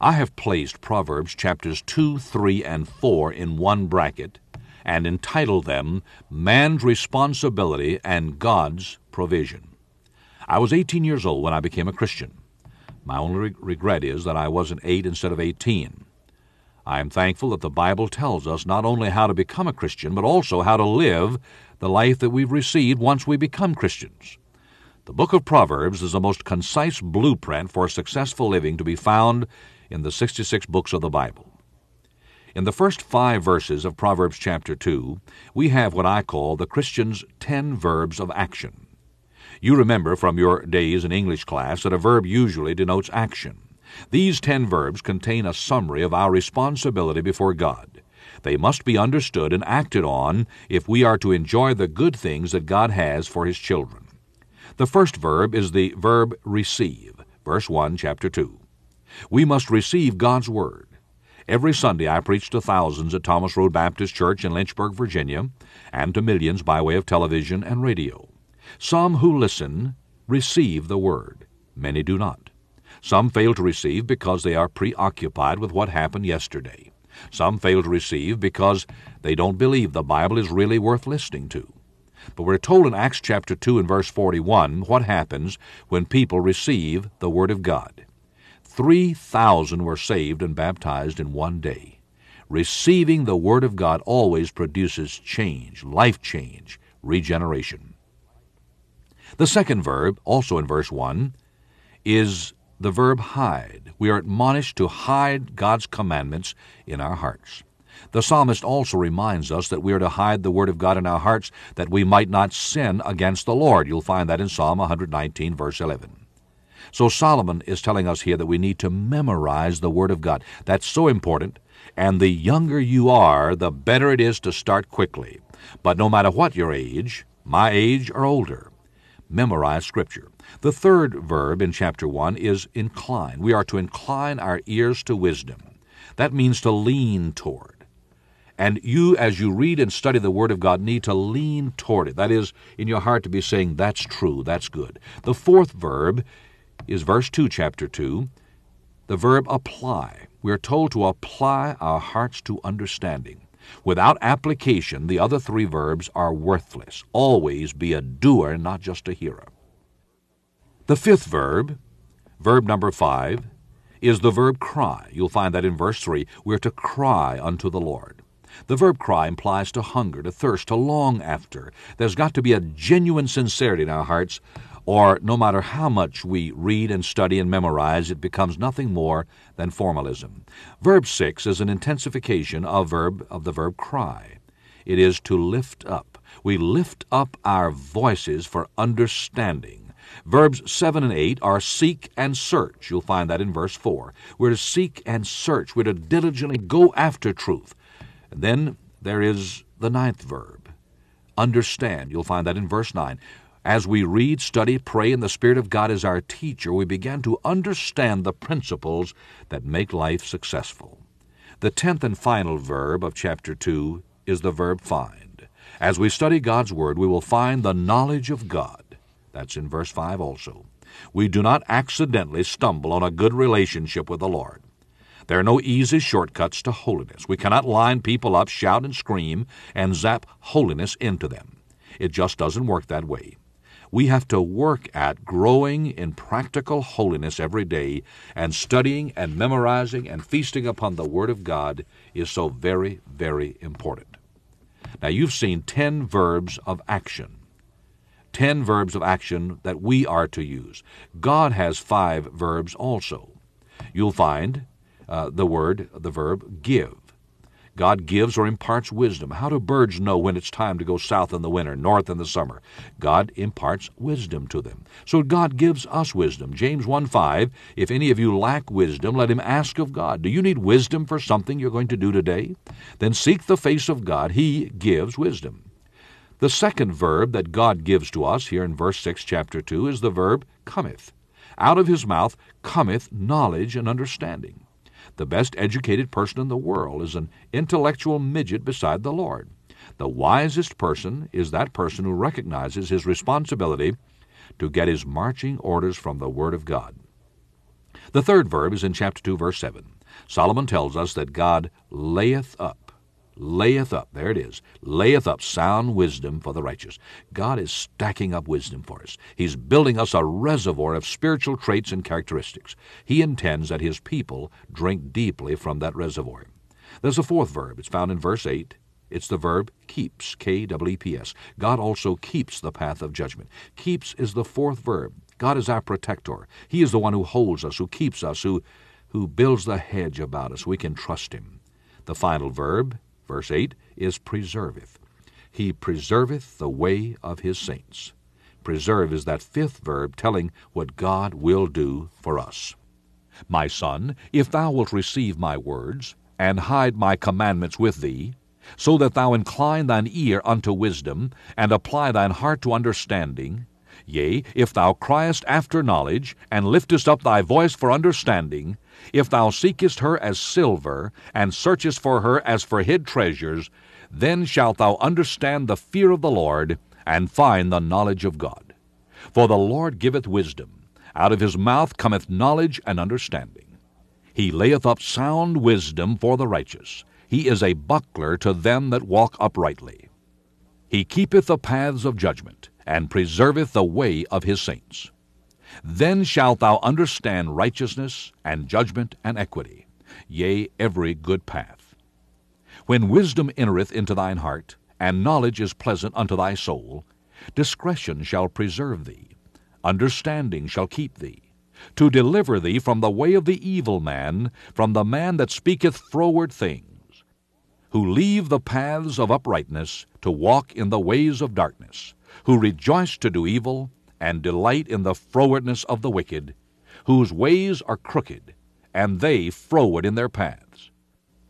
I have placed Proverbs chapters 2, 3, and 4 in one bracket and entitled them Man's Responsibility and God's Provision. I was 18 years old when I became a Christian. My only regret is that I wasn't 8 instead of 18. I am thankful that the Bible tells us not only how to become a Christian, but also how to live the life that we've received once we become Christians. The book of Proverbs is the most concise blueprint for successful living to be found in the 66 books of the Bible. In the first five verses of Proverbs chapter 2, we have what I call the Christian's ten verbs of action. You remember from your days in English class that a verb usually denotes action. These ten verbs contain a summary of our responsibility before God. They must be understood and acted on if we are to enjoy the good things that God has for His children. The first verb is the verb receive, verse 1, chapter 2. We must receive God's Word. Every Sunday I preach to thousands at Thomas Road Baptist Church in Lynchburg, Virginia, and to millions by way of television and radio. Some who listen receive the Word, many do not. Some fail to receive because they are preoccupied with what happened yesterday. Some fail to receive because they don't believe the Bible is really worth listening to. But we're told in Acts chapter 2 and verse 41 what happens when people receive the Word of God. 3,000 were saved and baptized in one day. Receiving the Word of God always produces change, life change, regeneration. The second verb, also in verse 1, is the verb hide. We are admonished to hide God's commandments in our hearts. The psalmist also reminds us that we are to hide the Word of God in our hearts that we might not sin against the Lord. You'll find that in Psalm 119, verse 11. So Solomon is telling us here that we need to memorize the Word of God. That's so important, and the younger you are, the better it is to start quickly. But no matter what your age, my age or older, memorize Scripture. The third verb in chapter 1 is incline. We are to incline our ears to wisdom. That means to lean toward. And you, as you read and study the Word of God, need to lean toward it. That is, in your heart to be saying, that's true, that's good. The fourth verb is verse 2, chapter 2, the verb apply. We are told to apply our hearts to understanding. Without application, the other three verbs are worthless. Always be a doer, not just a hearer. The fifth verb, verb number 5, is the verb cry. You'll find that in verse 3. We're to cry unto the Lord. The verb cry implies to hunger, to thirst, to long after. There's got to be a genuine sincerity in our hearts, or no matter how much we read and study and memorize, it becomes nothing more than formalism. Verb 6 is an intensification of verb of the verb cry. It is to lift up. We lift up our voices for understanding. Verbs 7 and 8 are seek and search. You'll find that in verse 4. We're to seek and search. We're to diligently go after truth. And then there is the ninth verb, understand. You'll find that in verse 9. As we read, study, pray, and the Spirit of God is our teacher, we begin to understand the principles that make life successful. The tenth and final verb of chapter 2 is the verb find. As we study God's Word, we will find the knowledge of God. That's in verse 5 also. We do not accidentally stumble on a good relationship with the Lord. There are no easy shortcuts to holiness. We cannot line people up, shout and scream, and zap holiness into them. It just doesn't work that way. We have to work at growing in practical holiness every day, and studying and memorizing and feasting upon the Word of God is so very, very important. Now, you've seen ten verbs of action. Ten verbs of action that we are to use. God has five verbs also. You'll find uh, the word, the verb, give. God gives or imparts wisdom. How do birds know when it's time to go south in the winter, north in the summer? God imparts wisdom to them. So God gives us wisdom. James 1 5, if any of you lack wisdom, let him ask of God. Do you need wisdom for something you're going to do today? Then seek the face of God. He gives wisdom. The second verb that God gives to us here in verse 6, chapter 2, is the verb cometh. Out of his mouth cometh knowledge and understanding. The best educated person in the world is an intellectual midget beside the Lord. The wisest person is that person who recognizes his responsibility to get his marching orders from the Word of God. The third verb is in chapter 2, verse 7. Solomon tells us that God layeth up, layeth up, there it is, layeth up sound wisdom for the righteous. God is stacking up wisdom for us. He's building us a reservoir of spiritual traits and characteristics. He intends that His people drink deeply from that reservoir. There's a fourth verb. It's found in verse 8. It's the verb keeps, K W P S. God also keeps the path of judgment. Keeps is the fourth verb. God is our protector. He is the one who holds us, who keeps us, who, who builds the hedge about us. We can trust Him. The final verb, verse 8, is preserveth. He preserveth the way of His saints. Preserve is that fifth verb telling what God will do for us. My son, if thou wilt receive my words, and hide my commandments with thee, so that thou incline thine ear unto wisdom, and apply thine heart to understanding, Yea, if thou criest after knowledge, and liftest up thy voice for understanding, if thou seekest her as silver, and searchest for her as for hid treasures, then shalt thou understand the fear of the Lord, and find the knowledge of God. For the Lord giveth wisdom, out of his mouth cometh knowledge and understanding. He layeth up sound wisdom for the righteous. He is a buckler to them that walk uprightly. He keepeth the paths of judgment and preserveth the way of his saints. Then shalt thou understand righteousness, and judgment, and equity, yea, every good path. When wisdom entereth into thine heart, and knowledge is pleasant unto thy soul, discretion shall preserve thee, understanding shall keep thee, to deliver thee from the way of the evil man, from the man that speaketh froward things, who leave the paths of uprightness to walk in the ways of darkness who rejoice to do evil, and delight in the frowardness of the wicked, whose ways are crooked, and they froward in their paths,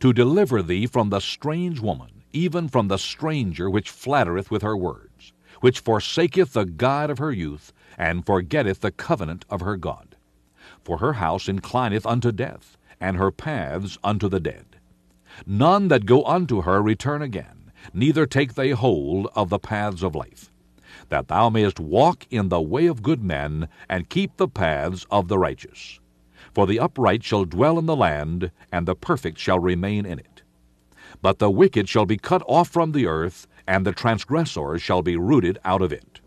to deliver thee from the strange woman, even from the stranger which flattereth with her words, which forsaketh the God of her youth, and forgetteth the covenant of her God. For her house inclineth unto death, and her paths unto the dead. None that go unto her return again, neither take they hold of the paths of life that thou mayest walk in the way of good men, and keep the paths of the righteous. For the upright shall dwell in the land, and the perfect shall remain in it. But the wicked shall be cut off from the earth, and the transgressors shall be rooted out of it.